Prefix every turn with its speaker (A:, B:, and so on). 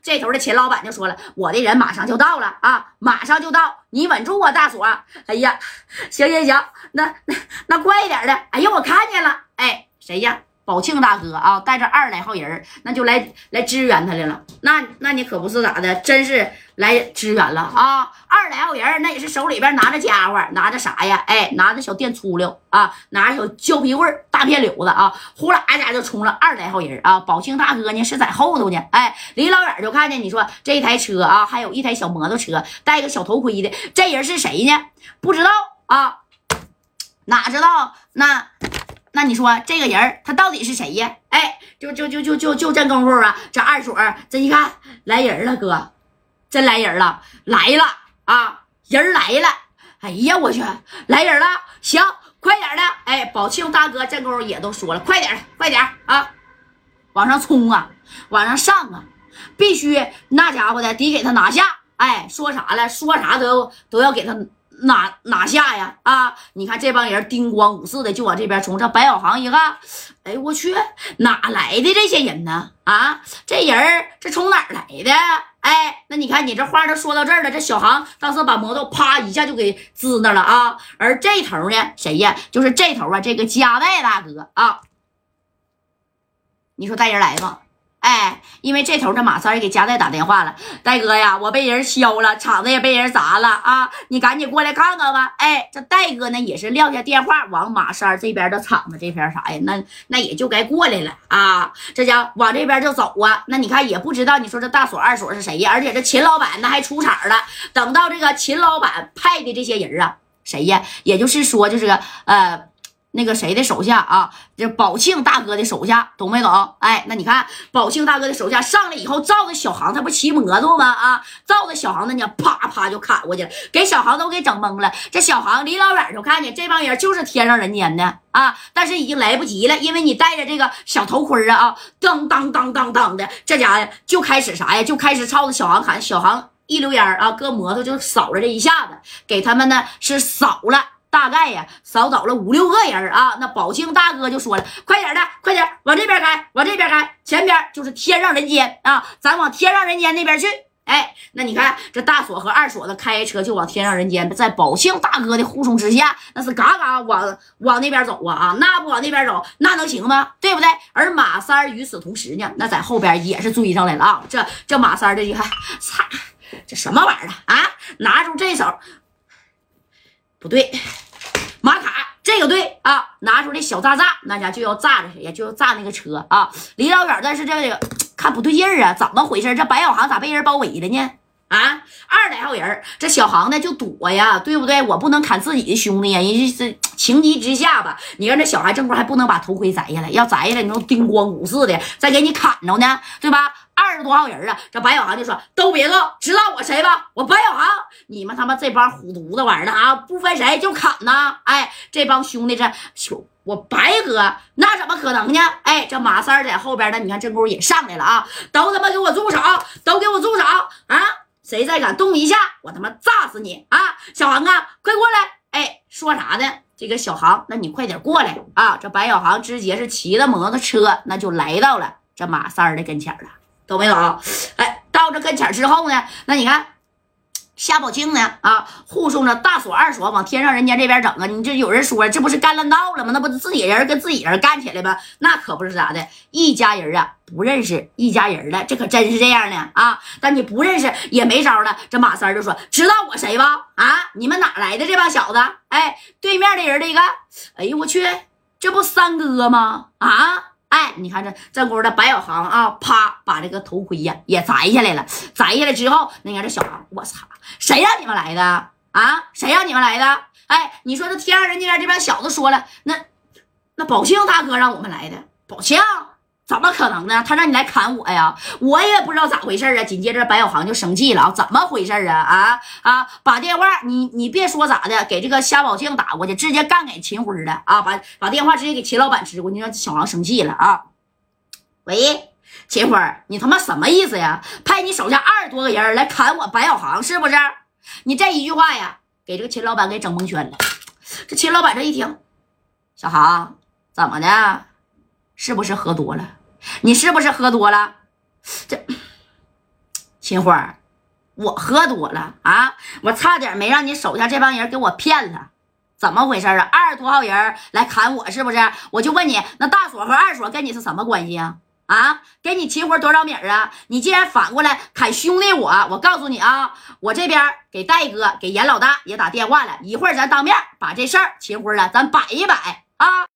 A: 这头的秦老板就说了：“我的人马上就到了啊，马上就到，你稳住啊，大锁。”哎呀，行行行，那那那快一点的。哎呀，我看见了，哎，谁呀？宝庆大哥啊，带着二十来号人，那就来来支援他来了。那那你可不是咋的，真是来支援了啊！二十来号人，那也是手里边拿着家伙，拿着啥呀？哎，拿着小电粗溜啊，拿着小胶皮棍大片柳子啊，呼啦家就冲了二十来号人啊！宝庆大哥呢是在后头呢，哎，离老远就看见你说这一台车啊，还有一台小摩托车，戴个小头盔的，这人是谁呢？不知道啊，哪知道那。那你说这个人他到底是谁呀？哎，就就就就就就这功夫啊，这二锁这一看来人了，哥，真来人了，来了啊，人来了！哎呀，我去，来人了！行，快点的！哎，宝庆大哥这功夫也都说了，快点，快点啊，往上冲啊，往上上啊，必须那家伙的得给他拿下！哎，说啥了？说啥都都要给他。哪哪下呀？啊！你看这帮人叮咣五四的就往这边冲。这白小航一看，哎我去，哪来的这些人呢？啊，这人这从哪来的？哎，那你看你这话都说到这儿了，这小航当时把摩托啪一下就给支那了啊。而这头呢，谁呀？就是这头啊，这个加代大哥啊。你说带人来吧。哎，因为这头这马三也给加代打电话了，戴哥呀，我被人削了，厂子也被人砸了啊，你赶紧过来看看吧。哎，这戴哥呢也是撂下电话，往马三这边的厂子这边啥呀？那那也就该过来了啊，这家往这边就走啊。那你看也不知道，你说这大锁二锁是谁呀？而且这秦老板那还出场了。等到这个秦老板派的这些人啊，谁呀？也就是说，就是呃。那个谁的手下啊？这宝庆大哥的手下，懂没懂？哎，那你看宝庆大哥的手下上来以后，照着小航，他不骑摩托吗？啊，照着小航那呢，啪啪就砍过去了，给小航都给整懵了。这小航离老远就看见这帮人就是天上人间的啊，但是已经来不及了，因为你戴着这个小头盔啊啊，当当当当当的，这家伙就开始啥呀？就开始朝着小航砍。小航一溜烟啊，搁摩托就扫了这一下子，给他们呢是扫了。大概呀，扫倒了五六个人啊！那宝庆大哥就说了：“快点的，快点往这边开，往这边开，前边就是天上人间啊！咱往天上人间那边去。”哎，那你看这大锁和二锁子开车就往天上人间，在宝庆大哥的护送之下，那是嘎嘎往往那边走啊啊！那不往那边走，那能行吗？对不对？而马三与此同时呢，那在后边也是追上来了啊！这这马三这一看，擦，这什么玩意儿啊？拿出这手。不对，个对啊，拿出这小炸炸，那家就要炸着谁呀？就要炸那个车啊！离老远，但是这个看不对劲儿啊，怎么回事？这白小航咋被人包围了呢？啊，二来号人，这小航呢就躲呀，对不对？我不能砍自己的兄弟呀，人家是情急之下吧？你看这小孩正光还不能把头盔摘下来，要摘下来，你说叮咣五四的，再给你砍着呢，对吧？二十多号人啊！这白小航就说：“都别动，知道我谁吧？我白小航！你们他妈这帮虎犊子玩意儿的啊，不分谁就砍呐！哎，这帮兄弟这，我白哥那怎么可能呢？哎，这马三在后边呢，你看这功夫也上来了啊！都他妈给我住手！都给我住手啊！谁再敢动一下，我他妈炸死你啊！小航啊，快过来！哎，说啥呢？这个小航，那你快点过来啊！这白小航直接是骑着摩托车，那就来到了这马三的跟前了。”懂没有？哎，到这跟前之后呢，那你看夏宝庆呢？啊，护送着大锁二锁往天上人间这边整啊！你这有人说，这不是干乱闹了吗？那不自己人跟自己人干起来吗？那可不是咋的，一家人啊，不认识一家人了，这可真是这样的啊！但你不认识也没招了。这马三就说：“知道我谁吧？啊，你们哪来的这帮小子？哎，对面的人这个，哎呦我去，这不三哥吗？啊！”哎，你看这这功夫的白小航啊，啪把这个头盔呀也摘下来了。摘下来之后，你看这小航，我操，谁让你们来的啊？谁让你们来的？哎，你说这天上人间这边小子说了，那那宝庆大哥让我们来的，宝庆。怎么可能呢？他让你来砍我呀？我也不知道咋回事啊。紧接着白小航就生气了啊，怎么回事啊？啊啊！把电话你你别说咋的，给这个夏宝庆打过去，直接干给秦辉的啊！把把电话直接给秦老板支过去，让小航生气了啊！喂，秦辉，你他妈什么意思呀？派你手下二十多个人来砍我白小航是不是？你这一句话呀，给这个秦老板给整蒙圈了。这秦老板这一听，小航怎么的？是不是喝多了？你是不是喝多了？这秦花，我喝多了啊，我差点没让你手下这帮人给我骗了，怎么回事啊？二十多号人来砍我是不是？我就问你，那大锁和二锁跟你是什么关系啊？啊，给你秦花多少米啊？你既然反过来砍兄弟我，我告诉你啊，我这边给戴哥、给严老大也打电话了，一会儿咱当面把这事儿秦花啊，咱摆一摆啊。